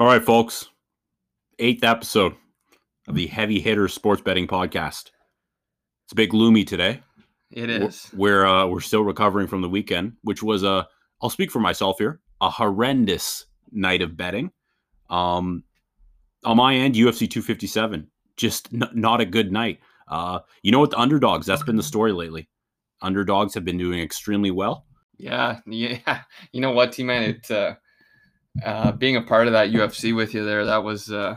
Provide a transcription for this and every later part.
All right, folks. Eighth episode of the Heavy Hitters Sports Betting Podcast. It's a bit gloomy today. It is. We're uh, we're still recovering from the weekend, which was a I'll speak for myself here, a horrendous night of betting. Um, on my end, UFC 257, just n- not a good night. Uh, you know what? The underdogs. That's been the story lately. Underdogs have been doing extremely well. Yeah, yeah. You know what, T man? It uh, uh, being a part of that UFC with you there, that was uh,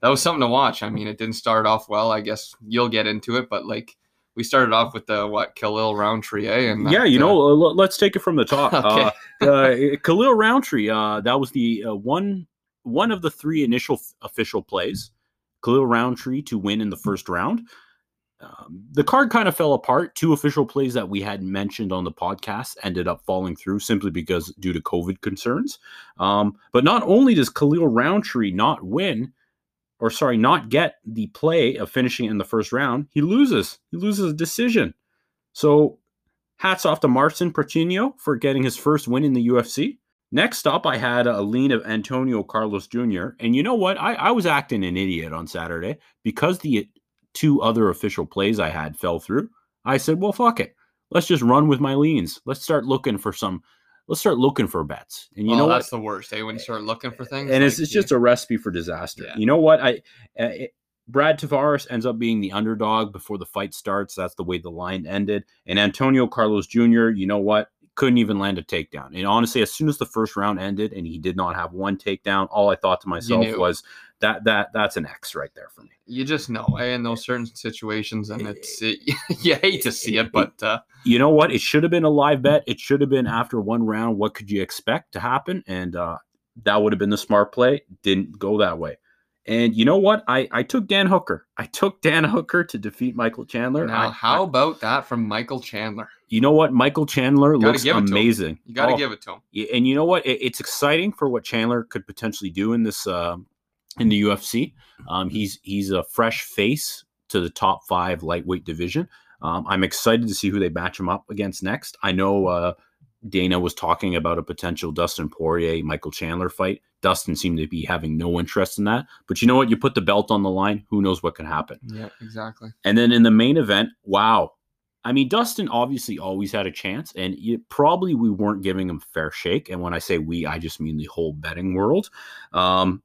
that was something to watch. I mean, it didn't start off well. I guess you'll get into it, but like we started off with the what Khalil Rountree, eh? And yeah, that, you uh, know, uh, l- let's take it from the top. Okay. uh, uh, Khalil Rountree, uh, that was the uh, one one of the three initial f- official plays. Khalil Rountree to win in the first round. Um, the card kind of fell apart. Two official plays that we had mentioned on the podcast ended up falling through simply because due to COVID concerns. Um, but not only does Khalil Rountree not win, or sorry, not get the play of finishing in the first round, he loses. He loses a decision. So hats off to Marcin Prachnio for getting his first win in the UFC. Next up, I had a lean of Antonio Carlos Jr. And you know what? I, I was acting an idiot on Saturday because the two other official plays I had fell through. I said, well, fuck it. Let's just run with my leans. Let's start looking for some. Let's start looking for bets. And you oh, know what? that's the worst, eh? When you start looking for things, and it's, like, it's just a recipe for disaster. Yeah. You know what? I uh, it, Brad Tavares ends up being the underdog before the fight starts. That's the way the line ended. And Antonio Carlos Jr. You know what? Couldn't even land a takedown. And honestly, as soon as the first round ended and he did not have one takedown, all I thought to myself was that that that's an X right there for me. you just know, eh? In those certain situations, and it's it, you hate to see it, but uh, You know what? It should have been a live bet. It should have been after one round. What could you expect to happen? And uh, that would have been the smart play. Didn't go that way. And you know what? I, I took Dan Hooker. I took Dan Hooker to defeat Michael Chandler. now I- how I- about that from Michael Chandler? You know what? Michael Chandler looks give it to him. amazing. You got to Oh, give it to him. and you know what? It, it's exciting for what Chandler could potentially do in this uh, in the UFC. Um, he's he's a fresh face to the top five lightweight division. Um, I'm excited to see who they match him up against next. I know uh, Dana was talking about a potential Dustin Poirier Michael Chandler fight. Dustin seemed to be having no interest in that. But you know what? You put the belt on the line. Who knows what can happen? Yeah, exactly. And then in the main event, wow. I mean, Dustin obviously always had a chance, and you, probably we weren't giving him fair shake. And when I say we, I just mean the whole betting world. Um,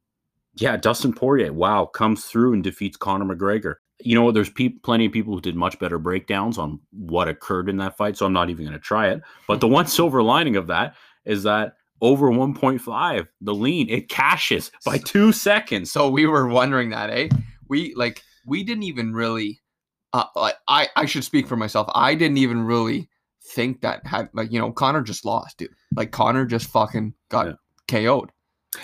yeah, Dustin Poirier, wow, comes through and defeats Conor McGregor. You know, there's pe- plenty of people who did much better breakdowns on what occurred in that fight, so I'm not even going to try it. But the one silver lining of that is that over 1.5, the lean, it cashes by two seconds. So we were wondering that, eh? We like we didn't even really. Uh, like I I should speak for myself. I didn't even really think that had like you know Connor just lost, dude. Like Connor just fucking got Yeah. KO'd.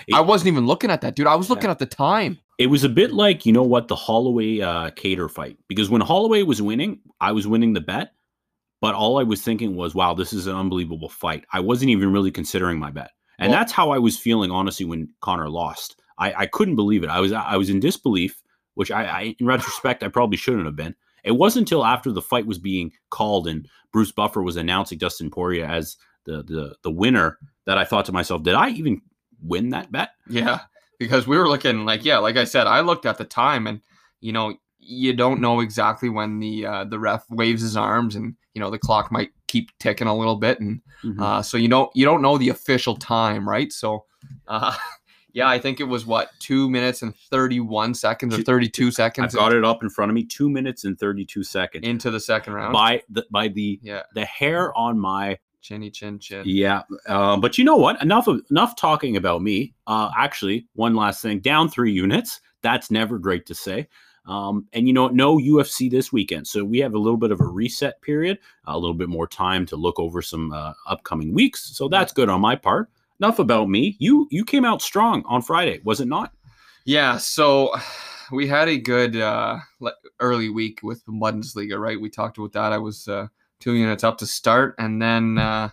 It- I wasn't even looking at that, dude. I was looking Yeah. at the time. It was a bit like, you know what, the Holloway uh, Kattar fight. Because when Holloway was winning, I was winning the bet. But all I was thinking was, wow, this is an unbelievable fight. I wasn't even really considering my bet. And Well- that's how I was feeling, honestly, when Connor lost. I, I couldn't believe it. I was I was in disbelief, which I, I in retrospect I probably shouldn't have been. It wasn't until after the fight was being called and Bruce Buffer was announcing Dustin Poirier as the the the winner that I thought to myself, did I even win that bet? Yeah, because we were looking like yeah, like I said, I looked at the time, and you know you don't know exactly when the uh, the ref waves his arms, and you know the clock might keep ticking a little bit, and Mhm. Uh, so you don't you don't know the official time, right? So, uh, yeah, I think it was what two minutes and thirty one seconds or Two- thirty two I've seconds got it up in front of me. Two minutes and thirty-two seconds. into the second round. by the by the yeah, the hair on my chinny chin chin. yeah. Uh, but you know what? Enough of enough talking about me. Uh, actually, one last thing. Down three units. That's never great to say. Um, and you know, no UFC this weekend, so we have a little bit of a reset period, a little bit more time to look over some uh, upcoming weeks. So that's good on my part. Enough about me. You you came out strong on Friday, was it not? Yeah, so we had a good uh, early week with the Bundesliga, right? We talked about that. I was uh, two units up to start, and then uh,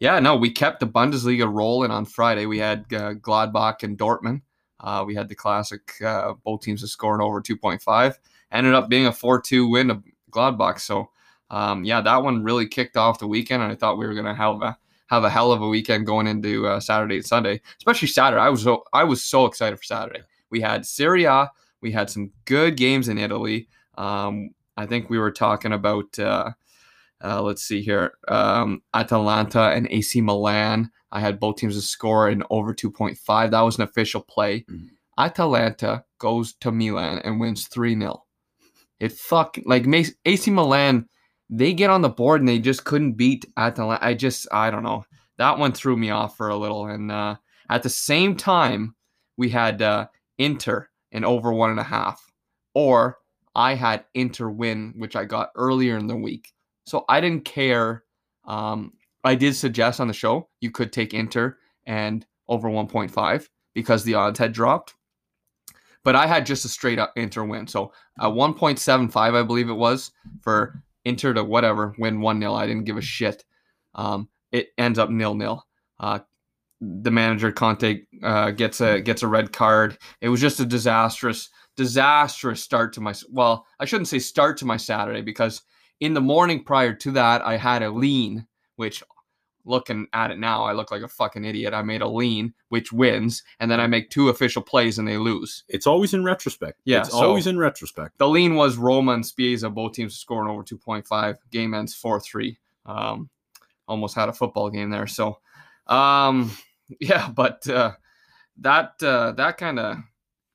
yeah, no, we kept the Bundesliga rolling on Friday. We had uh, Gladbach and Dortmund. Uh, we had the classic, uh, both teams are scoring over 2.5. Ended up being a 4 2 win of Gladbach. So, um, yeah, that one really kicked off the weekend. And I thought we were going to have a, have a hell of a weekend going into uh, Saturday and Sunday, especially Saturday. I was so I was so excited for Saturday. We had Serie A, we had some good games in Italy. Um, I think we were talking about. Uh, uh, let's see here. Um, Atalanta and AC Milan. I had both teams to score in over 2.5. That was an official play. Mhm. Atalanta goes to Milan and wins 3 0. It fuck like AC Milan, they get on the board and they just couldn't beat Atalanta. I just, I don't know. That one threw me off for a little. And uh, at the same time, we had uh, Inter and over one and a half. Or I had Inter win, which I got earlier in the week. So I didn't care. Um, I did suggest on the show you could take Inter and over 1.5 because the odds had dropped. But I had just a straight up Inter win. So a 1.75, I believe it was, for Inter to whatever win 1 0. I didn't give a shit. Um, it ends up nil nil. Uh, the manager Conte uh, gets a gets a red card. It was just a disastrous, disastrous start to my well. I shouldn't say start to my Saturday because in the morning prior to that, I had a lean, which looking at it now, I look like a fucking idiot. I made a lean, which wins, and then I make two official plays and they lose. It's always in retrospect. Yeah, it's so- always in retrospect. The lean was Roma and Spezia, both teams scoring over 2.5. Game ends 4 3. Um, almost had a football game there. So, um, yeah, but uh, that uh, that kind of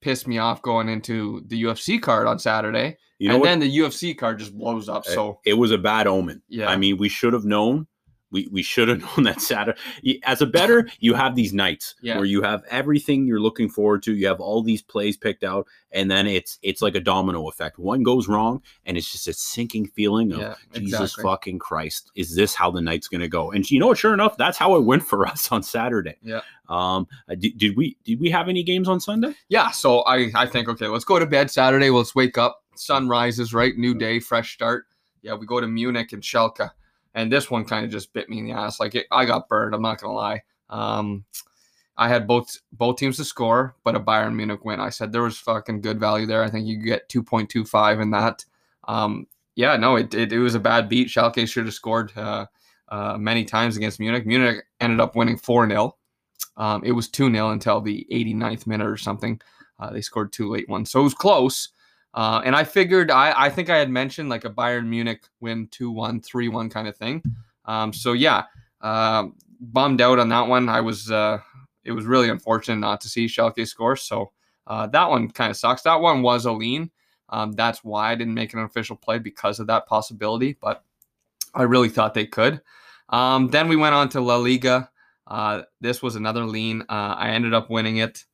pissed me off going into the UFC card on Saturday. You know and what? then the UFC card just blows up. So, it was a bad omen. yeah. I mean, we should have known. We, we should have known that Saturday. As a better, you have these nights Yeah. where you have everything you're looking forward to. You have all these plays picked out, and then it's it's like a domino effect. One goes wrong, and it's just a sinking feeling of yeah, Jesus exactly. fucking Christ. Is this how the night's gonna go? And you know? Sure enough, that's how it went for us on Saturday. Yeah. Um. uh, Did, did we did we have any games on Sunday? Yeah, so I I think okay, let's go to bed Saturday. Let's wake up. Sun rises, right? New day, fresh start. Yeah, we go to Munich and Schalke, and this one kind of just bit me in the ass. Like it, I got burned. I'm not gonna lie. Um, I had both both teams to score, but a Bayern Munich win. I said there was fucking good value there. I think you get 2.25 in that. Um, yeah, no, it, it it was a bad beat. Schalke should have scored uh, uh, many times against Munich. Munich ended up winning 4 0. Um, it was 2 0 until the 89th minute or something. Uh, they scored two late ones. So it was close. Uh, and I figured, I, I think I had mentioned like a Bayern Munich win 2 1, 3 1 kind of thing. Um, so yeah, um bummed out on that one. I was, uh, it was really unfortunate not to see Schalke score. So uh, that one kind of sucks. That one was a lean. Um, that's why I didn't make an official play because of that possibility. But I really thought they could. Um, then we went on to La Liga. Uh, this was another lean. Uh, I ended up winning it.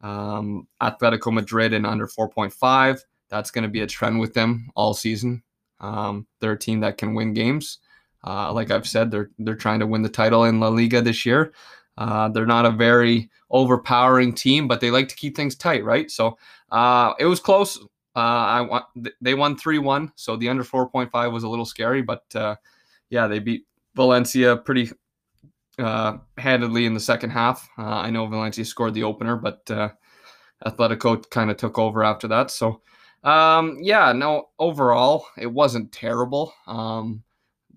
Um, Atletico Madrid in under 4.5. That's going to be a trend with them all season. Um, they're a team that can win games. Uh, like I've said, they're they're trying to win the title in La Liga this year. Uh, they're not a very overpowering team, but they like to keep things tight, right? So uh, it was close. Uh, I want they won three one, so the under 4.5 was a little scary, but uh, yeah, they beat Valencia pretty uh, handedly in the second half. I know Valencia scored the opener, but Atletico kind of took over after that. So, um, yeah, no, overall, it wasn't terrible. Um,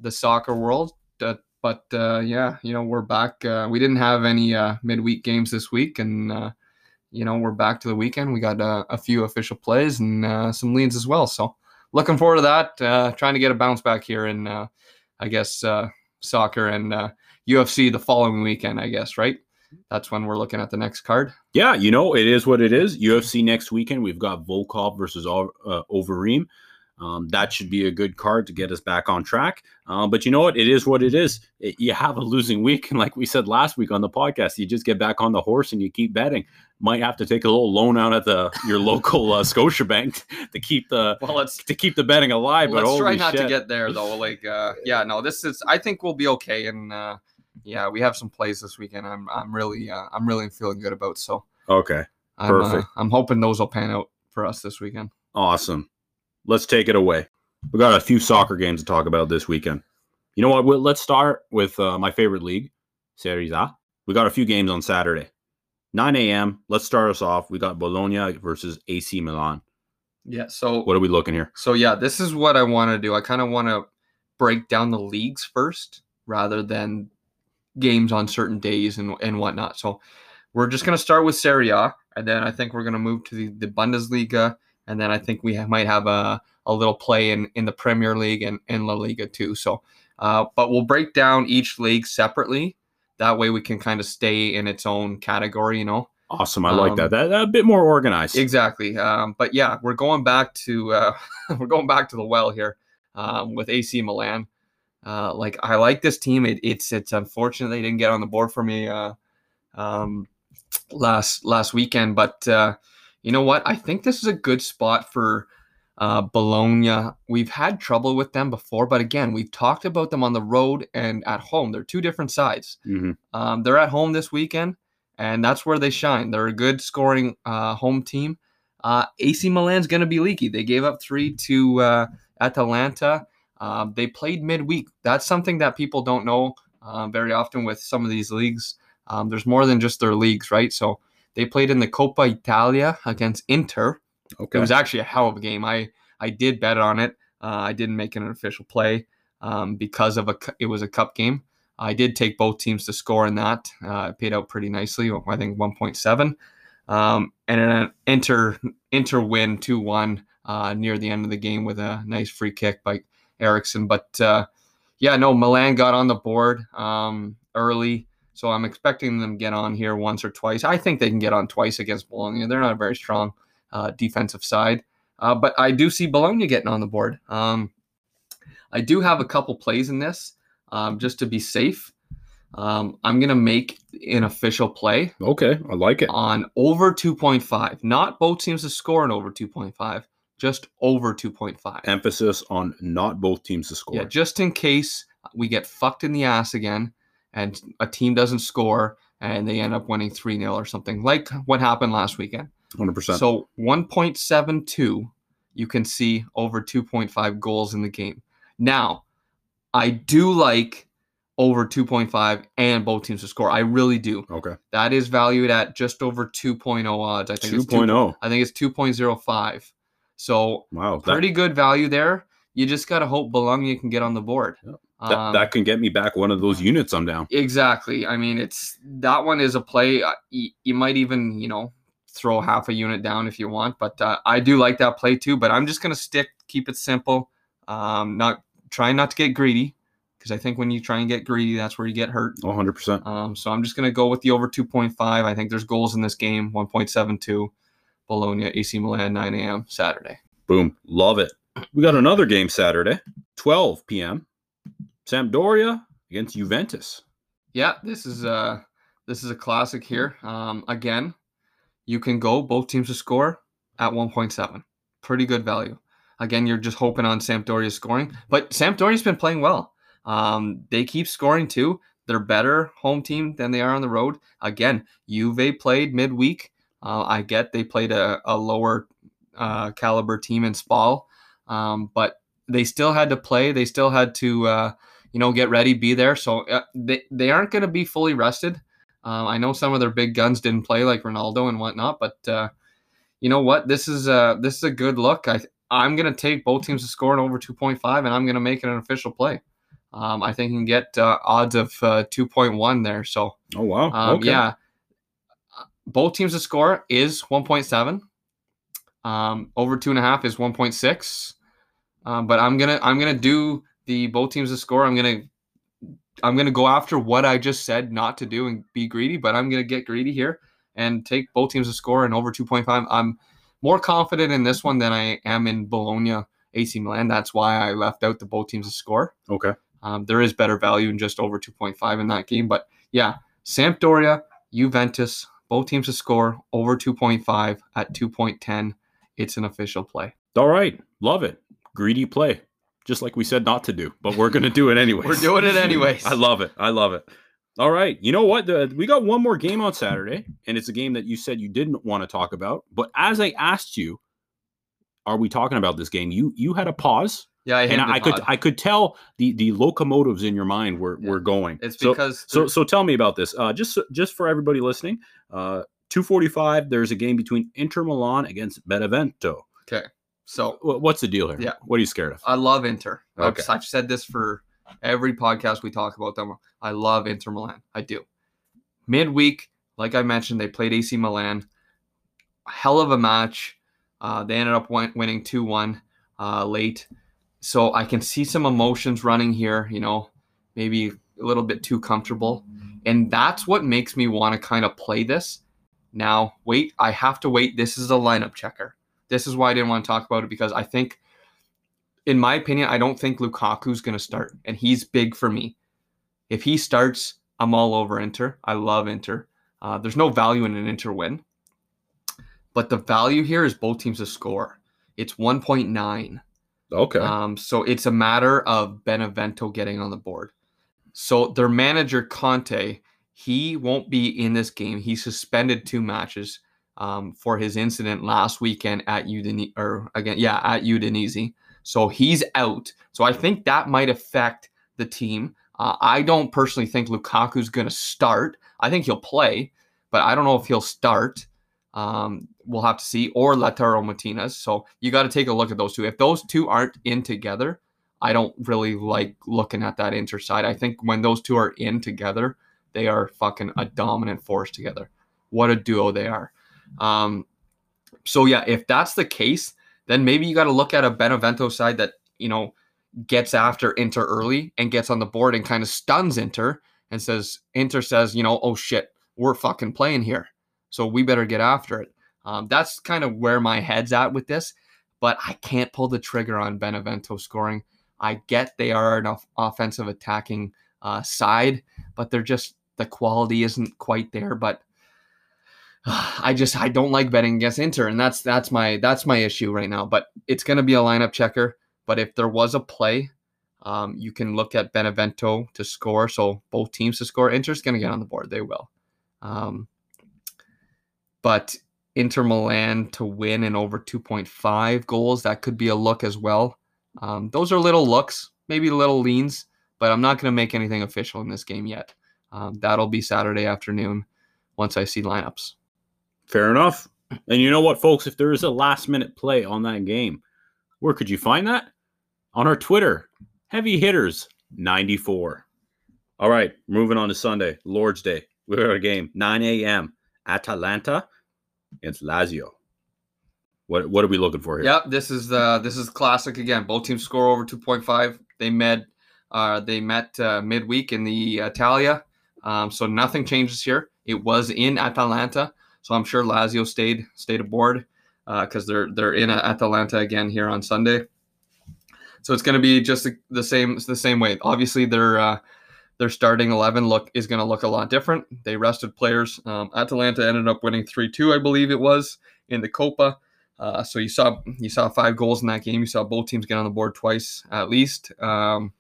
the soccer world, uh, but uh, yeah, you know, we're back. Uh, we didn't have any uh, midweek games this week, and uh, you know, we're back to the weekend. We got uh, a few official plays and uh, some leans as well. So, looking forward to that. Uh, trying to get a bounce back here in, uh, I guess, uh, soccer and uh, UFC the following weekend. I guess, right? That's when we're looking at the next card. Yeah, you know, it is what it is. UFC next weekend, we've got Volkov versus uh, Overeem. Um, that should be a good card to get us back on track. Uh, but you know what? It is what it is. It- you have a losing week. And like we said last week on the podcast, you just get back on the horse and you keep betting. Might have to take a little loan out at the your local uh, Scotiabank to keep the Well, let's to keep the betting alive. But let's try not to get there though. Like, uh, yeah, no, this is. I think we'll be okay, and uh, yeah, we have some plays this weekend. I'm I'm really uh, I'm really feeling good about. So okay. I'm, uh, Perfect. I'm hoping those will pan out for us this weekend. Awesome. Let's take it away. We got a few soccer games to talk about this weekend. You know what? Well, Let's start with uh, my favorite league, Serie A. We got a few games on Saturday. 9 a.m. Let's start us off. We got Bologna versus AC Milan. Yeah. So What are we looking here? So yeah, this is what I want to do. I kind of want to break down the leagues first rather than games on certain days and and whatnot. So we're just gonna start with Serie A, and then I think we're gonna move to the, the Bundesliga, and then I think we might have a a little play in in the Premier League and in La Liga too. So, uh, but we'll break down each league separately. That way we can kind of stay in its own category, you know. Awesome. I like Um, that. that. That a bit more organized. Exactly. Um, but yeah, we're going back to uh, we're going back to the well here um, with AC Milan. Uh, like I like this team. It, it's it's unfortunate they didn't get on the board for me uh, um, last last weekend, but uh, you know what? I think this is a good spot for uh, Bologna. We've had trouble with them before, but again, we've talked about them on the road and at home. They're two different sides. Mhm. Um, they're at home this weekend, and that's where they shine. They're a good scoring uh, home team. Uh, AC Milan's going to be leaky. They gave up three to uh, Atalanta. Um, they played midweek. That's something that people don't know uh, very often with some of these leagues. Um, there's more than just their leagues, right? So they played in the Coppa Italia against Inter. Okay. It was actually a hell of a game. I I did bet on it. Uh, I didn't make an official play um, because of a it was a cup game. I did take both teams to score in that. Uh, it paid out pretty nicely. I think 1.7. Um, and an Inter Inter win 2-1 uh, near the end of the game with a nice free kick by Eriksen. But uh, yeah, no, Milan got on the board um, early. So I'm expecting them to get on here once or twice. I think they can get on twice against Bologna. They're not a very strong uh, defensive side. Uh, but I do see Bologna getting on the board. Um, I do have a couple plays in this um, just to be safe. Um, I'm going to make an official play Okay. I like it. on over 2.5, not both teams to score an over 2.5, just over 2.5. Emphasis on not both teams to score. Yeah, just in case we get fucked in the ass again and a team doesn't score and they end up winning 3 0 or something, like what happened last weekend. 100%. So 1.72, you can see over 2.5 goals in the game. Now, I do like over 2.5 and both teams to score. I really do. okay. That is valued at just over 2.0 odds. I think it's 2.0. I think it's 2.05. So Wow. That, pretty good value there. You just got to hope Bologna can get on the board. Yep. that, Um, that can get me back one of those units I'm down. Exactly. I mean, it's that one is a play. uh, You, you might even, you know, throw half a unit down if you want, but uh, I do like that play too. But I'm just gonna stick, keep it simple. Um, not trying not to get greedy because I think when you try and get greedy, that's where you get hurt. Oh, 100%. Um, so I'm just gonna go with the over 2.5. I think there's goals in this game. 1.72. Bologna, AC Milan, 9 a.m. Saturday. Boom. Love it. We got another game Saturday, 12 p.m. Sampdoria against Juventus. Yeah, this is uh this is a classic here. Um, again, you can go both teams to score at 1.7. Pretty good value. Again, you're just hoping on Sampdoria scoring, but Sampdoria's been playing well. Um, they keep scoring too. They're better home team than they are on the road. Again, Juve played midweek. Uh, I get they played a, a lower uh, caliber team in Spal, um, but they still had to play. They still had to, uh, you know, get ready, be there. So uh, they they aren't going to be fully rested. Um, I know some of their big guns didn't play, like Ronaldo and whatnot, but uh, you know what? This is a this is a good look. I I'm going to take both teams to score an over 2.5, and I'm going to make it an official play. Um, I think you can get uh, odds of uh, 2.1 there. So Oh, wow. um, okay. yeah, both teams to score is 1.7. Um, over two and a half is 1.6. Um, but I'm gonna I'm gonna do the both teams to score. I'm gonna I'm gonna go after what I just said not to do and be greedy. But I'm gonna get greedy here and take both teams to score and over 2.5. I'm more confident in this one than I am in Bologna AC Milan. That's why I left out the both teams to score. Okay. Um, there is better value in just over 2.5 in that game. But yeah, Sampdoria, Juventus, both teams to score over 2.5 at 2.10. It's an official play. All right. Love it. Greedy play. Just like we said not to do, but we're going to do it anyway. We're doing it anyways. I love it. I love it. All right. You know what? The, we got one more game on Saturday, and it's a game that you said you didn't want to talk about. But as I asked you, are we talking about this game? You you had a pause, Yeah, I and I could. I could tell the the locomotives in your mind were Yeah. were going. It's so, because so so tell me about this. Uh, just just for everybody listening, uh, two forty five. There's a game between Inter Milan against Benevento. okay. So What's the deal here? Yeah. What are you scared of? I love Inter. I've, Okay. I've said this for Every podcast we talk about them. I love Inter Milan. I do. Midweek, like I mentioned, they played AC Milan. Hell of a match. Uh, they ended up win- winning 2 1 uh, late. So I can see some emotions running here, you know, maybe a little bit too comfortable. And that's what makes me want to kind of play this. Now, wait, I have to wait. This is a lineup checker. This is why I didn't want to talk about it because I think, in my opinion, I don't think Lukaku's going to start. And he's big for me. If he starts, I'm all over Inter. I love Inter. Uh, there's no value in an Inter win. But the value here is both teams to score. It's 1.9. Okay. Um, so it's a matter of Benevento getting on the board. So their manager Conte, he won't be in this game. He suspended two matches um, for his incident last weekend at Udinese, or again, yeah, at Udinese. So he's out. So I think that might affect the team. Uh, I don't personally think Lukaku's going to start. I think he'll play, but I don't know if he'll start. Um, we'll have to see, or Lautaro Martinez. So you got to take a look at those two. If those two aren't in together, I don't really like looking at that Inter side. I think when those two are in together, they are fucking a dominant force together. What a duo they are. Um, so yeah, if that's the case, then maybe you got to look at a Benevento side that you know gets after Inter early and gets on the board and kind of stuns Inter and says Inter says, you know, oh shit, we're fucking playing here, so we better get after it. Um, that's kind of where my head's at with this, but I can't pull the trigger on Benevento scoring. I get they are an off- offensive attacking uh, side, but they're just the quality isn't quite there. But uh, I just I don't like betting against Inter, and that's that's my that's my issue right now. But it's going to be a lineup checker. But if there was a play, um, you can look at Benevento to score. So both teams to score. Inter's going to get on the board. They will. Um, but Inter Milan to win in over 2.5 goals, that could be a look as well. Um, those are little looks, maybe little leans, but I'm not going to make anything official in this game yet. Um, that'll be Saturday afternoon once I see lineups. Fair enough. And you know what, folks? If there is a last minute play on that game, where could you find that? On our Twitter, Heavy Hitters 94. All right, moving on to Sunday, Lord's Day. We got a game, 9 a.m. Atalanta against Lazio. What what are we looking for here? Yep, this is this is classic again. Both teams score over 2.5. They met uh they met uh, midweek in the Italia. Um, so nothing changes here. It was in Atalanta, so I'm sure Lazio stayed stayed aboard because uh, they're they're in Atalanta again here on Sunday. So it's going to be just the same the same way. Obviously, their uh, their starting eleven look is going to look a lot different. They rested players. Um, Atalanta ended up winning three two, I believe it was in the Coppa. Uh, so you saw you saw five goals in that game. You saw both teams get on the board twice at least. Um,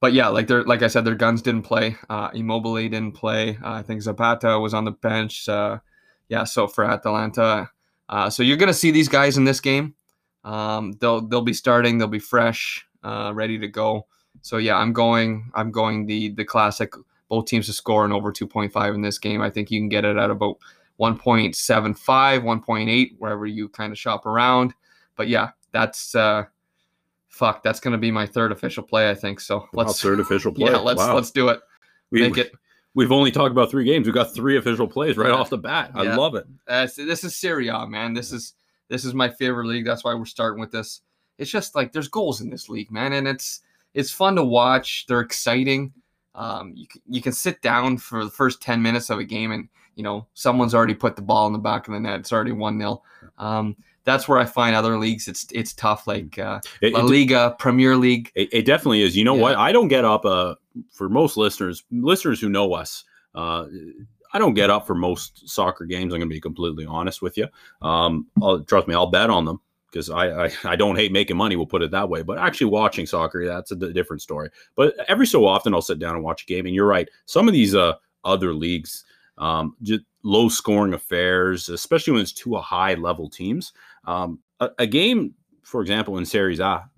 but yeah, like they're like I said, their guns didn't play. Uh, Immobile didn't play. Uh, I think Zapata was on the bench. Uh, yeah, so for Atalanta, uh, so you're gonna see these guys in this game. Um, they'll they'll be starting. They'll be fresh, uh, ready to go. So yeah, I'm going. I'm going the the classic. Both teams to score and over 2.5 in this game. I think you can get it at about 1.75, 1.8, wherever you kind of shop around. But yeah, that's uh fuck, that's gonna be my third official play, I think. So let's wow, third official play. Yeah, let's wow. let's do it. We, Make it. We've only talked about three games. We've got three official plays right yeah. off the bat. I yeah. love it. Uh, this is Serie A, man. This is this is my favorite league. That's why we're starting with this. It's just like there's goals in this league, man, and it's it's fun to watch. They're exciting. Um, you you can sit down for the first ten minutes of a game and you know, someone's already put the ball in the back of the net. It's already one 0 um, That's where I find other leagues. It's it's tough, like uh, it, La Liga, Premier League. It, it definitely is. You know yeah. what? I don't get up. Uh, for most listeners, listeners who know us, uh, I don't get up for most soccer games. I'm going to be completely honest with you. Um, I'll, trust me, I'll bet on them because I, I, I don't hate making money. We'll put it that way. But actually watching soccer, that's a different story. But every so often, I'll sit down and watch a game. And you're right. Some of these uh, other leagues um, just low scoring affairs, especially when it's two high level teams. Um, a, a, game, for example, in Series A,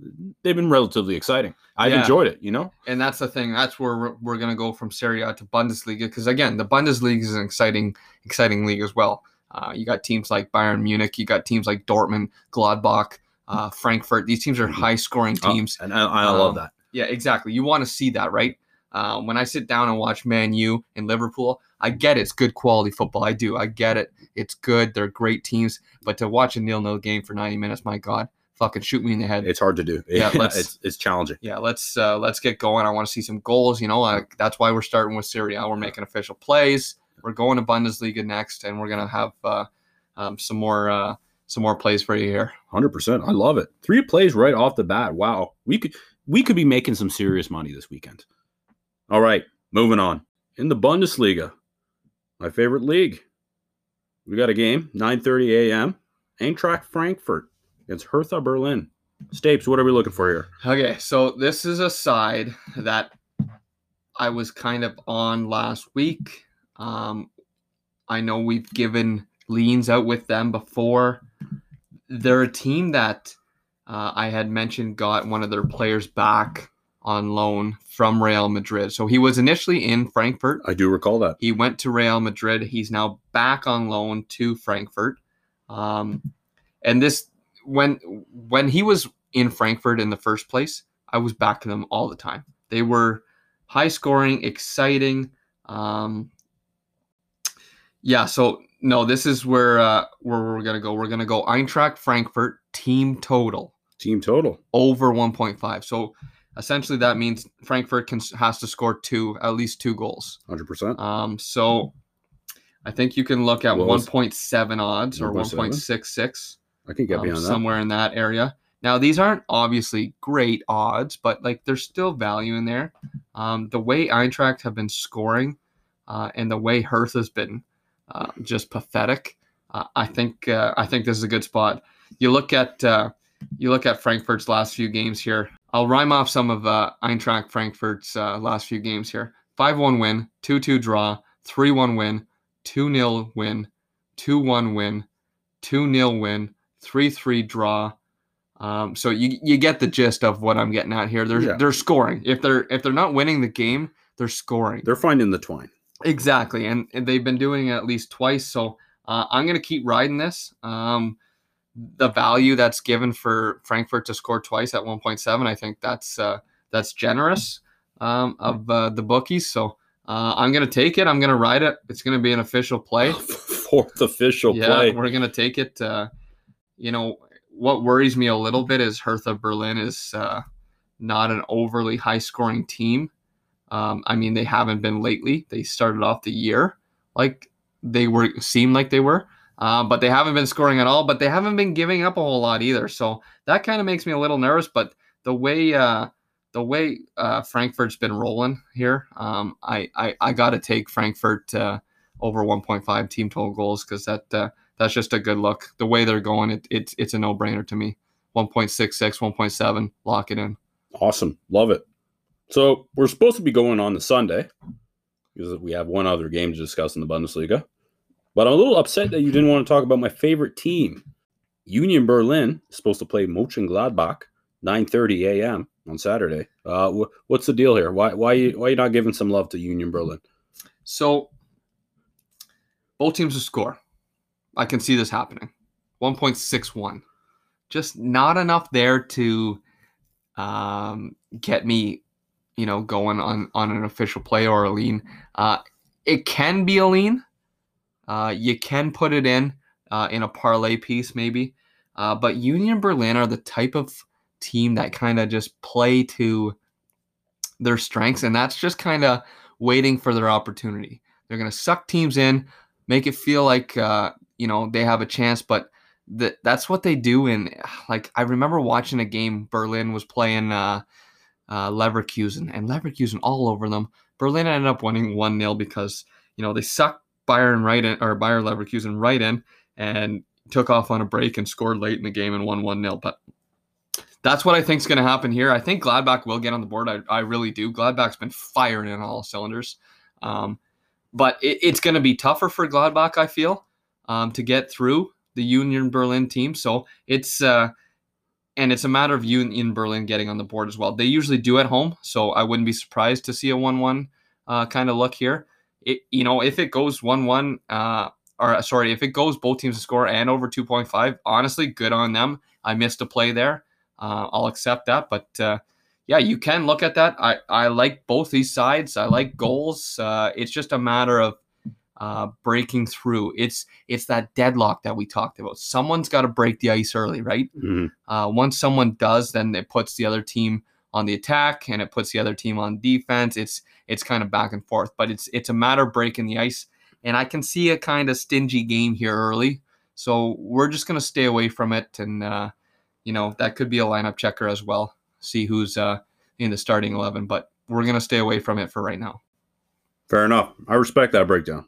they've been relatively exciting. I've yeah. enjoyed it, you know? And that's the thing. That's where we're, we're going to go from Serie A to Bundesliga. Because again, the Bundesliga is an exciting, exciting league as well. Uh, you got teams like Bayern Munich, you got teams like Dortmund, Gladbach, uh, Frankfurt. These teams are high scoring oh, teams. Oh, and I, I love um, that. Yeah, exactly. You want to see that, right? Uh, when I sit down and watch Man U and Liverpool, I get it. It's good quality football. I do. I get it. It's good. They're great teams. But to watch a nil-nil game for 90 minutes, my God, fucking shoot me in the head. It's hard to do. Yeah, it's it's challenging. yeah, let's uh, let's get going. I want to see some goals. You know, like that's why we're starting with Syria. We're making official plays. We're going to Bundesliga next, and we're gonna have uh, um, some more uh, some more plays for you here. Hundred percent. I love it. Three plays right off the bat. Wow. We could we could be making some serious money this weekend. All right, moving on. In the Bundesliga, my favorite league. We got a game, 9:30 a.m. Eintracht Frankfurt against Hertha Berlin. Stapes, what are we looking for here? Okay, so this is a side that I was kind of on last week. Um, I know we've given leans out with them before. They're a team that uh, I had mentioned got one of their players back on loan from Real Madrid. So he was initially in Frankfurt. I do recall that. He went to Real Madrid. He's now back on loan to Frankfurt. Um, and this when when he was in Frankfurt in the first place, I was backing them all the time. They were high scoring, exciting. Um, yeah, so no, this is where uh, where we're gonna go. We're gonna go Eintracht Frankfurt team total Team total. over 1.5. So essentially, that means Frankfurt can has to score two, at least two goals. 100%. Um, so I think you can look at What was- 1.7 odds or 1.66, I can get um, beyond that. somewhere in that area. Now these aren't obviously great odds, but like there's still value in there. Um, the way Eintracht have been scoring, uh, and the way Hertha has been uh, just pathetic. Uh, I think uh, I think this is a good spot. You look at uh, you look at Frankfurt's last few games here. I'll rhyme off some of uh, Eintracht Frankfurt's uh, last few games here. Five one win, two two draw, three one win, two 0 win, two one win, two 0 win, three three draw. Um, so you you get the gist of what I'm getting at here. They're Yeah. they're scoring. If they're if they're not winning the game, they're scoring. They're finding the twine. Exactly, and, and they've been doing it at least twice. So uh, I'm going to keep riding this. Um, the value that's given for Frankfurt to score twice at 1.7, I think that's uh, that's generous um, of uh, the bookies. So uh, I'm going to take it. I'm going to ride it. It's going to be an official play. Fourth official yeah, play. we're going to take it. Uh, you know what worries me a little bit is Hertha Berlin is uh, not an overly high scoring team. Um, I mean, they haven't been lately. They started off the year like they were seemed like they were, uh, but they haven't been scoring at all. But they haven't been giving up a whole lot either. So that kind of makes me a little nervous. But the way uh, the way uh, Frankfurt's been rolling here, um, I I, I got to take Frankfurt over 1.5 team total goals because that uh, that's just a good look. The way they're going, it, it's it's a no brainer to me. 1.66, 1.7, lock it in. Awesome. Love it. So we're supposed to be going on the Sunday because we have one other game to discuss in the Bundesliga. But I'm a little upset that you didn't want to talk about my favorite team. Union Berlin is supposed to play Mönchengladbach 9:30 a.m. on Saturday. Uh, wh- what's the deal here? Why why you why you not giving some love to Union Berlin? So both teams will score. I can see this happening. 1.61. Just not enough there to um, get me, you know, going on on an official play or a lean. Uh, it can be a lean. Uh, you can put it in uh, in a parlay piece maybe. Uh, but Union Berlin are the type of team that kind of just play to their strengths, and that's just kind of waiting for their opportunity. They're going to suck teams in, make it feel like uh, you know they have a chance, but that that's what they do. And like I remember watching a game, Berlin was playing uh, Leverkusen, and Leverkusen all over them. Berlin ended up winning one 0 because you know they sucked Bayern right in or Bayer Leverkusen right in and took off on a break and scored late in the game and won one 0 But that's what I think is going to happen here. I think Gladbach will get on the board. I, I really do. Gladbach's been firing in all cylinders. Um, but it, it's going to be tougher for Gladbach, I feel, um, to get through the Union Berlin team. So it's uh, and it's a matter of Union Berlin getting on the board as well. They usually do at home, so I wouldn't be surprised to see a one-one uh, kind of look here. It you know if it goes one-one, uh, or sorry, if it goes both teams to score and over two point five, honestly, good on them. I missed a play there. Uh, I'll accept that, but uh, yeah, you can look at that. I, I like both these sides. I like goals. Uh, it's just a matter of uh, breaking through. It's it's that deadlock that we talked about. Someone's got to break the ice early, right? Mhm. Uh, once someone does, then it puts the other team on the attack and it puts the other team on defense. It's it's kind of back and forth, but it's it's a matter of breaking the ice. And I can see a kind of stingy game here early, so we're just gonna stay away from it. And uh, you know that could be a lineup checker as well. See who's uh, in the starting eleven, but we're gonna stay away from it for right now. Fair enough. I respect that breakdown.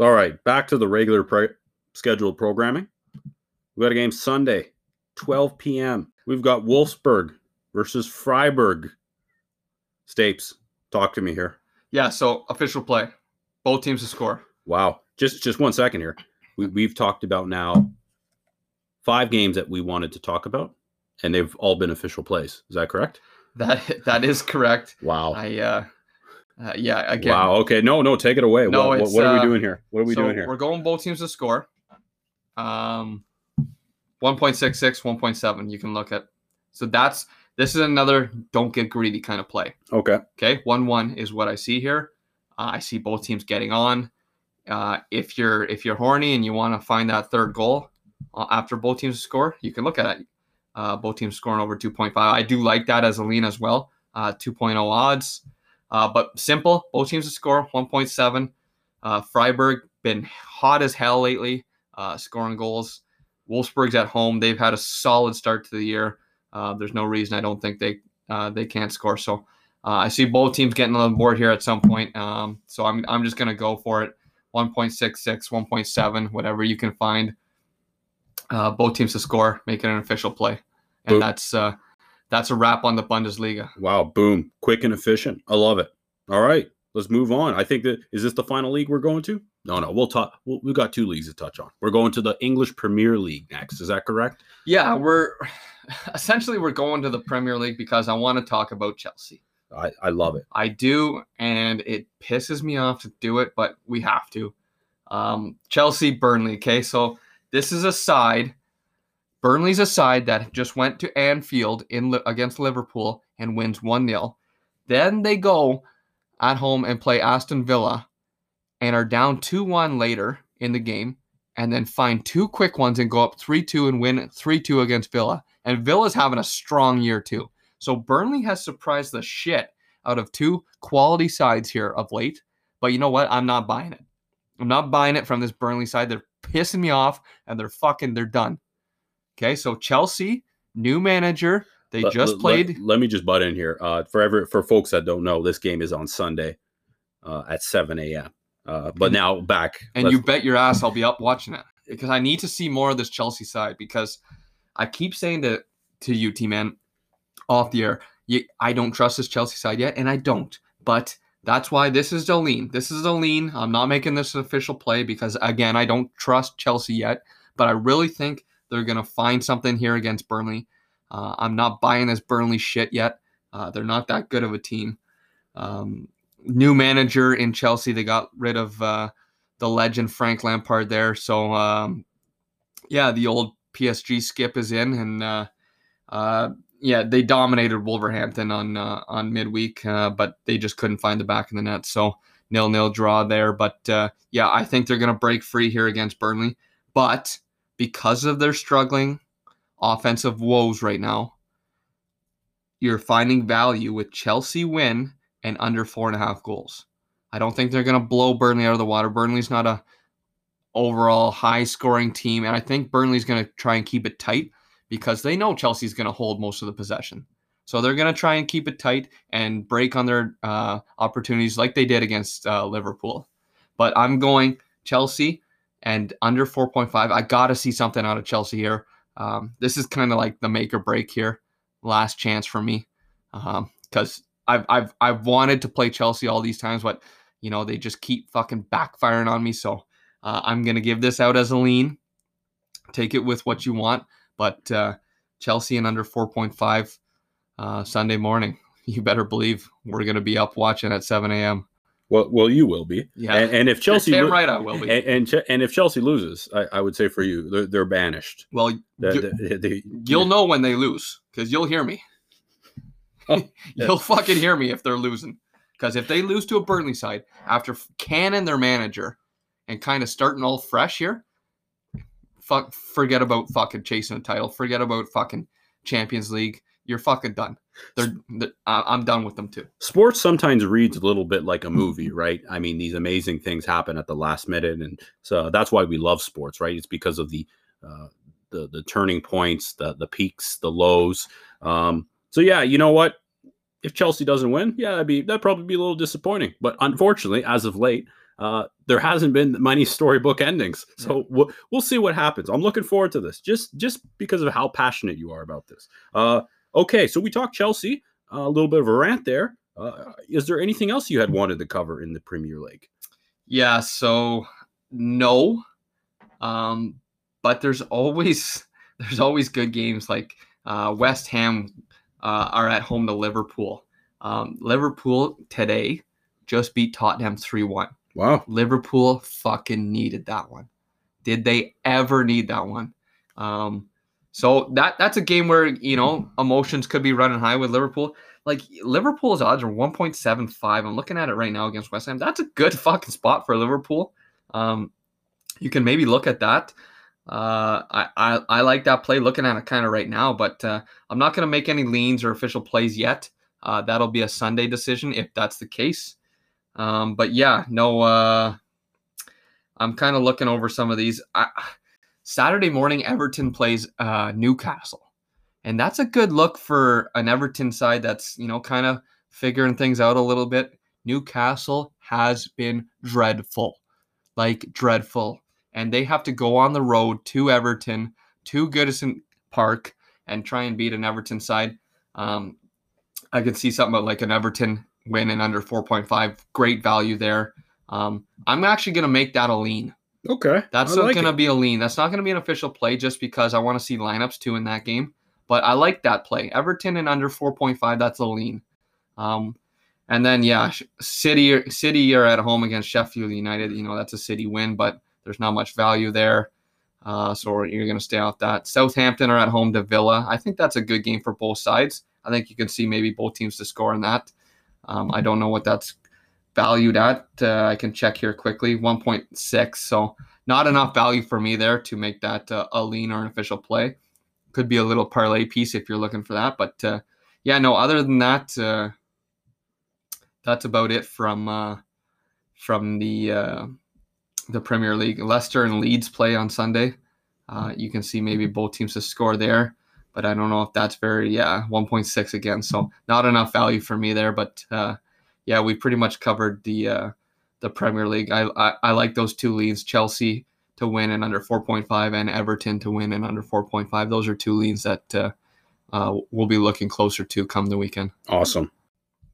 All right, back to the regular pre- scheduled programming. We got a game Sunday, 12 p.m. We've got Wolfsburg versus Freiburg. Stapes, talk to me here. Yeah. So official play, both teams to score. Wow. Just just one second here. We, we've talked about now five games that we wanted to talk about, and they've all been official plays. Is that correct? That that is correct. Wow. I uh, uh yeah again. Wow. Okay. No, no, take it away. No, what, what, are we uh, doing here? What are we so doing here? We're going both teams to score. Um, 1.66, 1.7. You can look at. So that's this is another don't get greedy kind of play. Okay. Okay, one one is what I see here. Uh, I see both teams getting on. Uh, if you're if you're horny and you want to find that third goal uh, after both teams score, you can look at it. Uh, both teams scoring over 2.5. I do like that as a lean as well. Uh, 2.0 odds, uh, but simple. Both teams to score 1.7. Uh, Freiburg been hot as hell lately, uh, scoring goals. Wolfsburg's at home. They've had a solid start to the year. Uh, there's no reason I don't think they uh, they can't score. So uh, I see both teams getting on the board here at some point. Um, so I'm, I'm just going to go for it. 1.66, 1.7, whatever you can find. Uh, both teams to score, make it an official play. And that's uh, that's a wrap on the Bundesliga. Wow, boom, quick and efficient. I love it. All right, let's move on. I think that is this the final league we're going to? No, no, we'll talk. We'll, we've got two leagues to touch on. We're going to the English Premier League next. Is that correct? Yeah, we're essentially we're going to the Premier League because I want to talk about Chelsea. I, I love it. I do, and it pisses me off to do it, but we have to. Um, Chelsea, Burnley. Okay, so this is a side. Burnley's a side that just went to Anfield in against Liverpool and wins one 0 Then they go at home and play Aston Villa, and are down two one later in the game, and then find two quick ones and go up three two and win three two against Villa. And Villa's having a strong year too. So Burnley has surprised the shit out of two quality sides here of late. But you know what? I'm not buying it. I'm not buying it from this Burnley side. They're pissing me off and they're fucking they're done. Okay, so Chelsea, new manager. They Let- just let- played. Let, let me just butt in here. Uh, for ever, for folks that don't know, this game is on Sunday uh, at 7 a.m. Uh, but now back. and you bet your ass I'll be up watching it because I need to see more of this Chelsea side because I keep saying to to you, T man, off the air, you, I don't trust this Chelsea side yet, and I don't. But that's why this is the lean. This is the lean. I'm not making this an official play because again, I don't trust Chelsea yet, but I really think they're gonna find something here against Burnley. Uh, I'm not buying this Burnley shit yet. Uh, they're not that good of a team. Um, new manager in Chelsea. They got rid of uh, the legend Frank Lampard there. So um, yeah, the old PSG skip is in, and uh, uh, yeah, they dominated Wolverhampton on uh, on midweek, uh, but they just couldn't find the back of the net. So nil nil draw there. But uh, yeah, I think they're gonna break free here against Burnley. But because of their struggling offensive woes right now, you're finding value with Chelsea win and under four and a half goals. I don't think they're going to blow Burnley out of the water. Burnley's not a overall high scoring team, and I think Burnley's going to try and keep it tight because they know Chelsea's going to hold most of the possession. So they're going to try and keep it tight and break on their uh, opportunities like they did against uh, Liverpool. But I'm going Chelsea and under 4.5. I got to see something out of Chelsea here. Um, this is kind of like the make or break here, last chance for me, because I've I've I've wanted to play Chelsea all these times, but you know they just keep fucking backfiring on me. So uh, I'm gonna give this out as a lean. Take it with what you want, but uh, Chelsea and under 4.5 uh, Sunday morning. You better believe we're gonna be up watching at 7 a.m. well, well, you will be. Yeah. And, and if Chelsea, Damn lo- right I will be. and and, and if Chelsea loses, I, I would say for you, they're, they're banished. Well, The- you, the- the- you'll know when they lose because you'll hear me. you'll fucking hear me if they're losing. Because if they lose to a Burnley side after canning their manager and kind of starting all fresh here, fuck, forget about fucking chasing a title. Forget about fucking Champions League. You're fucking done. They're, they're I'm done with them too. Sports sometimes reads a little bit like a movie, right? I mean, these amazing things happen at the last minute, and so that's why we love sports, right? It's because of the uh, the the turning points, the the peaks, the lows. Um, so yeah, you know what? If Chelsea doesn't win, yeah, that'd be that'd probably be a little disappointing. But unfortunately, as of late, uh, there hasn't been many storybook endings. So we'll, we'll see what happens. I'm looking forward to this, just just because of how passionate you are about this. Uh, okay, so we talked Chelsea, uh, a little bit of a rant there. Uh, is there anything else you had wanted to cover in the Premier League? Yeah, so no, um, but there's always there's always good games like uh, West Ham uh, are at home to Liverpool. Um, Liverpool today just beat Tottenham three one. Wow. Liverpool fucking needed that one. Did they ever need that one? Um, so that that's a game where you know emotions could be running high with Liverpool. Like Liverpool's odds are 1.75. I'm looking at it right now against West Ham. That's a good fucking spot for Liverpool. Um, you can maybe look at that. Uh, I, I, I like that play. Looking at it kind of right now, but uh, I'm not going to make any leans or official plays yet. Uh, that'll be a Sunday decision if that's the case. Um, but yeah, no. Uh, I'm kind of looking over some of these. I, Saturday morning, Everton plays uh, Newcastle, and that's a good look for an Everton side that's you know kind of figuring things out a little bit. Newcastle has been dreadful, like dreadful and they have to go on the road to Everton, to Goodison Park, and try and beat an Everton side. Um, I could see something about like an Everton win in under 4.5. Great value there. Um, I'm actually going to make that a lean. Okay. That's like going to be a lean. That's not going to be an official play just because I want to see lineups too in that game. But I like that play. Everton in under 4.5. That's a lean. Um, and then yeah, City City are at home against Sheffield United. You know that's a City win, but there's not much value there. Uh, so you're going to stay off that. Southampton are at home to Villa. I think that's a good game for both sides. I think you can see maybe both teams to score in that. Um, I don't know what that's valued at. Uh, I can check here quickly 1.6. So not enough value for me there to make that uh, a lean or an official play. Could be a little parlay piece if you're looking for that. But uh, yeah, no, other than that, uh, that's about it from uh, from the uh, the Premier League. Leicester and Leeds play on Sunday. Uh, you can see maybe both teams to score there, but I don't know if that's very yeah 1.6 again. So not enough value for me there. But uh, yeah, we pretty much covered the uh, the Premier League. I, I, I like those two leads: Chelsea to win in under 4.5 and Everton to win in under 4.5. Those are two leads that uh, uh, we'll be looking closer to come the weekend. Awesome,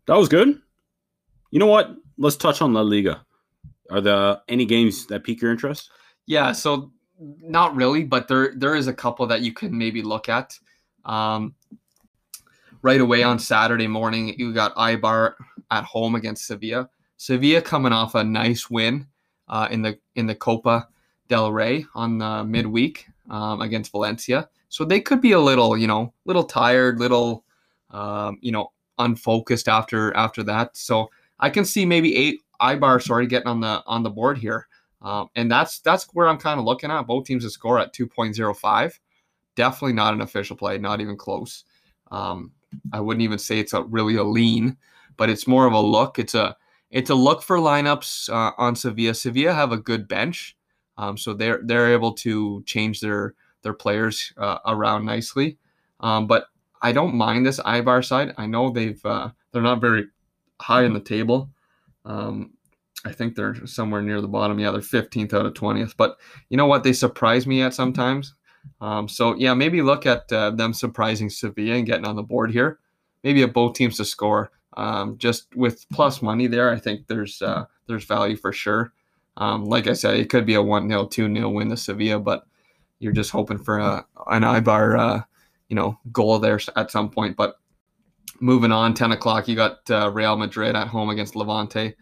that was good. You know what? Let's touch on La Liga. Are there any games that pique your interest? Yeah, so not really, but there there is a couple that you can maybe look at. Um, right away on Saturday morning, you got Eibar at home against Sevilla. Sevilla coming off a nice win uh, in the in the Copa del Rey on the midweek um, against Valencia. So they could be a little, you know, little tired, little, um, you know, unfocused after after that. So I can see maybe eight Eibar sorry getting on the on the board here. Um, and that's that's where I'm kind of looking at. Both teams to score at 2.05. Definitely not an official play, not even close. Um, I wouldn't even say it's a really a lean, but it's more of a look. It's a it's a look for lineups uh, on Sevilla. Sevilla have a good bench, um, so they're they're able to change their their players uh, around nicely. Um, but I don't mind this Eibar side. I know they've uh, they're not very high in the table, um, I think they're somewhere near the bottom. Yeah, they're 15th out of 20th. But you know what? They surprise me at sometimes. Um, so yeah, maybe look at uh, them surprising Sevilla and getting on the board here. Maybe at both teams to score. Um, just with plus money there, I think there's uh, there's value for sure. Um, like I said, it could be a one 0 two 0 win to Sevilla, but you're just hoping for a an Eibar, uh, you know, goal there at some point. But moving on, 10 o'clock, you got uh, Real Madrid at home against Levante.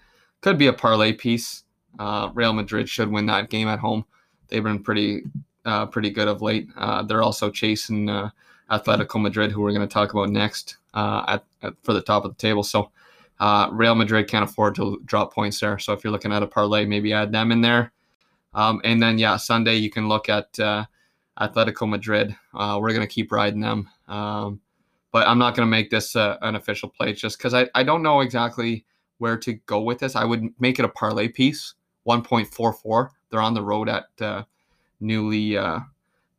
Could be a parlay piece. Uh, Real Madrid should win that game at home. They've been pretty uh, pretty good of late. Uh, they're also chasing uh, Atletico Madrid, who we're going to talk about next uh, at, at, for the top of the table. So uh, Real Madrid can't afford to drop points there. So if you're looking at a parlay, maybe add them in there. Um, and then yeah, Sunday you can look at uh, Atletico Madrid. We're going to keep riding them. Um, but I'm not going to make this an official play just because I, I don't know exactly where to go with this. I would make it a parlay piece, 1.44. They're on the road at uh, newly uh,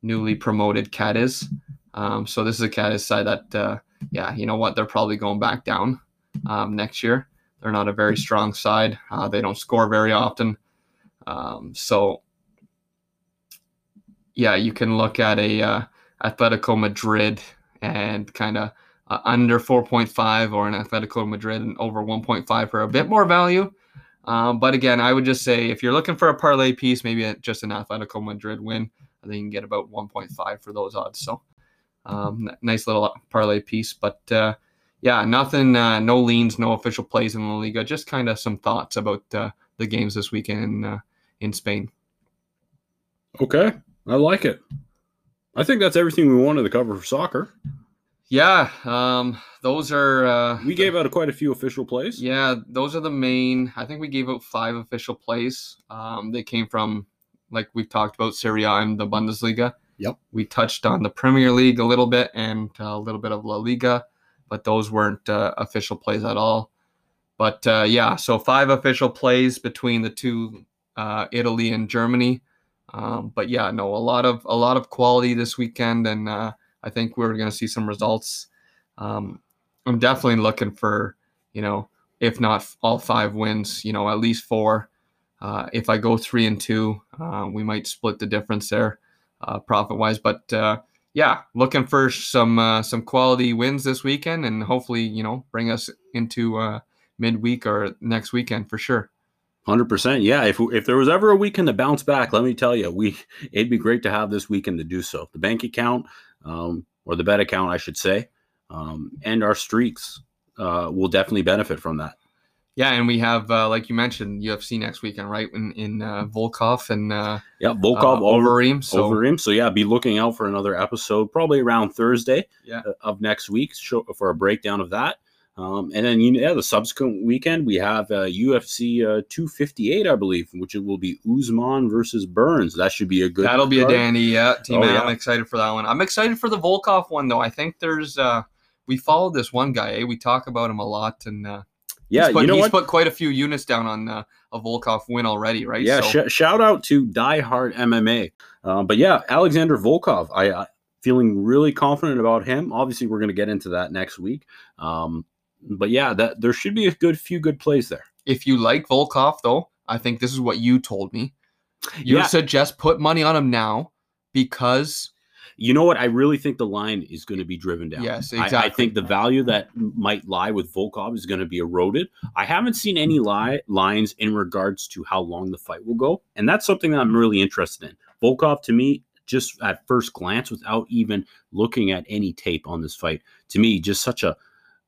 newly promoted Cadiz. Um, so this is a Cadiz side that, uh, yeah, you know what? They're probably going back down um, next year. They're not a very strong side. Uh, they don't score very often. Um, so yeah, you can look at a uh, Atletico Madrid and kind of uh, under 4.5 or an Atletico Madrid and over 1.5 for a bit more value. Um, but again, I would just say if you're looking for a parlay piece, maybe just an Atletico Madrid win, I think you can get about 1.5 for those odds. So um, nice little parlay piece. But uh, yeah, nothing, uh, no leans, no official plays in La Liga, just kind of some thoughts about uh, the games this weekend in, uh, in Spain. Okay, I like it. I think that's everything we wanted to cover for soccer. Yeah, um, those are. Uh, we gave out quite a few official plays. Yeah, those are the main. I think we gave out five official plays. Um, they came from, like we've talked about, Serie A and the Bundesliga. Yep. We touched on the Premier League a little bit and a little bit of La Liga, but those weren't uh, official plays at all. But uh, yeah, so five official plays between the two, uh, Italy and Germany. Um, but yeah, no, a lot of a lot of quality this weekend, and uh, I think we're going to see some results. Um, I'm definitely looking for, you know, if not all five wins, you know, at least four. Uh, if I go three and two, uh, we might split the difference there, uh, profit wise. But uh, yeah, looking for some uh, some quality wins this weekend, and hopefully, you know, bring us into uh, midweek or next weekend for sure. Hundred percent, yeah. If if there was ever a weekend to bounce back, let me tell you, we it'd be great to have this weekend to do so. The bank account, um, or the bet account, I should say, um, and our streaks uh, will definitely benefit from that. Yeah, and we have, uh, like you mentioned, UFC next weekend, right? In in uh, Volkov and uh, yeah, Volkov uh, over Overeem. So Overeem. So yeah, be looking out for another episode, probably around Thursday yeah. uh, of next week, show, for a breakdown of that. Um, and then you know, yeah, the subsequent weekend we have uh, UFC uh, 258, I believe, which it will be Usman versus Burns. That should be a good. That'll be a dandy, yeah. Team, Oh, yeah. I'm excited for that one. I'm excited for the Volkov one though. I think there's uh, we followed this one guy. Eh? We talk about him a lot, and uh, Yeah, he's put, you know he's what? put quite a few units down on uh, a Volkov win already, right? Yeah, So- sh- shout out to Die Hard MMA. Uh, but yeah, Alexander Volkov, I, I feeling really confident about him. Obviously, we're going to get into that next week. Um, but yeah, that there should be a good few good plays there. if you like Volkov, though, I think this is what you told me. You Yeah. said just put money on him now because You know what? I really think the line is going to be driven down. Yes, I- I, think the value that might lie with Volkov is going to be eroded. I haven't seen any li- lines in regards to how long the fight will go, and that's something that I'm really interested in. Volkov, to me, just at first glance, without even looking at any tape on this fight, to me, just such a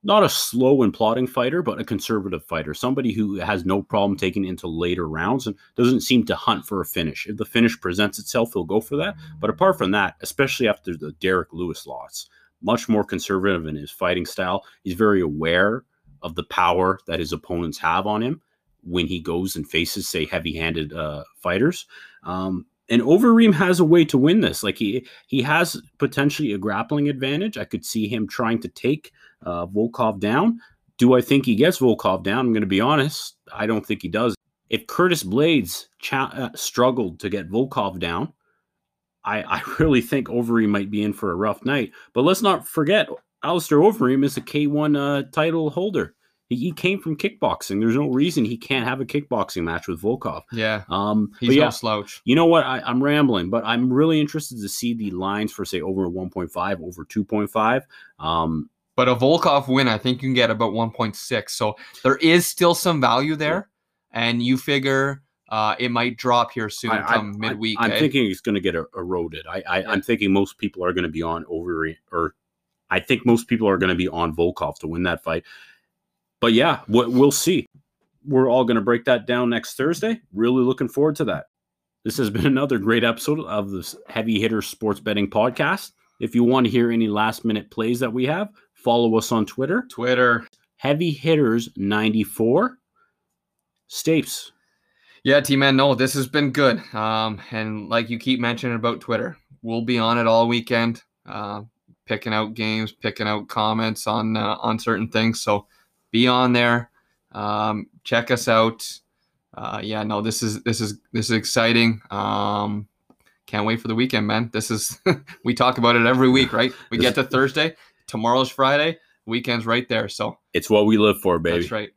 not a slow and plodding fighter, but a conservative fighter, somebody who has no problem taking into later rounds and doesn't seem to hunt for a finish. If the finish presents itself, he'll go for that. But apart from that, especially after the Derrick Lewis loss, much more conservative in his fighting style. He's very aware of the power that his opponents have on him when he goes and faces, say, heavy-handed uh, fighters. Um, and Overeem has a way to win this. Like he he has potentially a grappling advantage. I could see him trying to take uh, Volkov down. Do I think he gets Volkov down? I'm going to be honest. I don't think he does. If Curtis Blaydes cha- uh, struggled to get Volkov down, I, I really think Overeem might be in for a rough night. But let's not forget, Alistair Overeem is a K1 uh, title holder. He, he came from kickboxing. There's no reason he can't have a kickboxing match with Volkov. yeah, Um, he's yeah, no slouch. you know what? I, I'm rambling, but I'm really interested to see the lines for say over 1.5, over 2.5. Um, But a Volkov win, I think you can get about 1.6. So there is still some value there, and you figure uh, it might drop here soon, I, come I, midweek. I'm eh? thinking it's going to get er- eroded. I, I. I'm thinking most people are going to be on over or I think most people are going to be on Volkov to win that fight. But yeah, we- we'll see. We're all going to break that down next Thursday. Really looking forward to that. This has been another great episode of this Heavy Hitter Sports Betting Podcast. If you want to hear any last minute plays that we have, follow us on Twitter. Twitter. Heavy Hitters 94. Stapes. Yeah, T man, no, this has been good. Um, and like you keep mentioning about Twitter, we'll be on it all weekend, uh, picking out games, picking out comments on uh, on certain things. So be on there. Um, check us out. Uh, yeah, no, this is this is this is exciting. Um, can't wait for the weekend, man. This is we talk about it every week, right? We get to Thursday, tomorrow's Friday, weekend's right there. So It's what we live for, baby. that's right.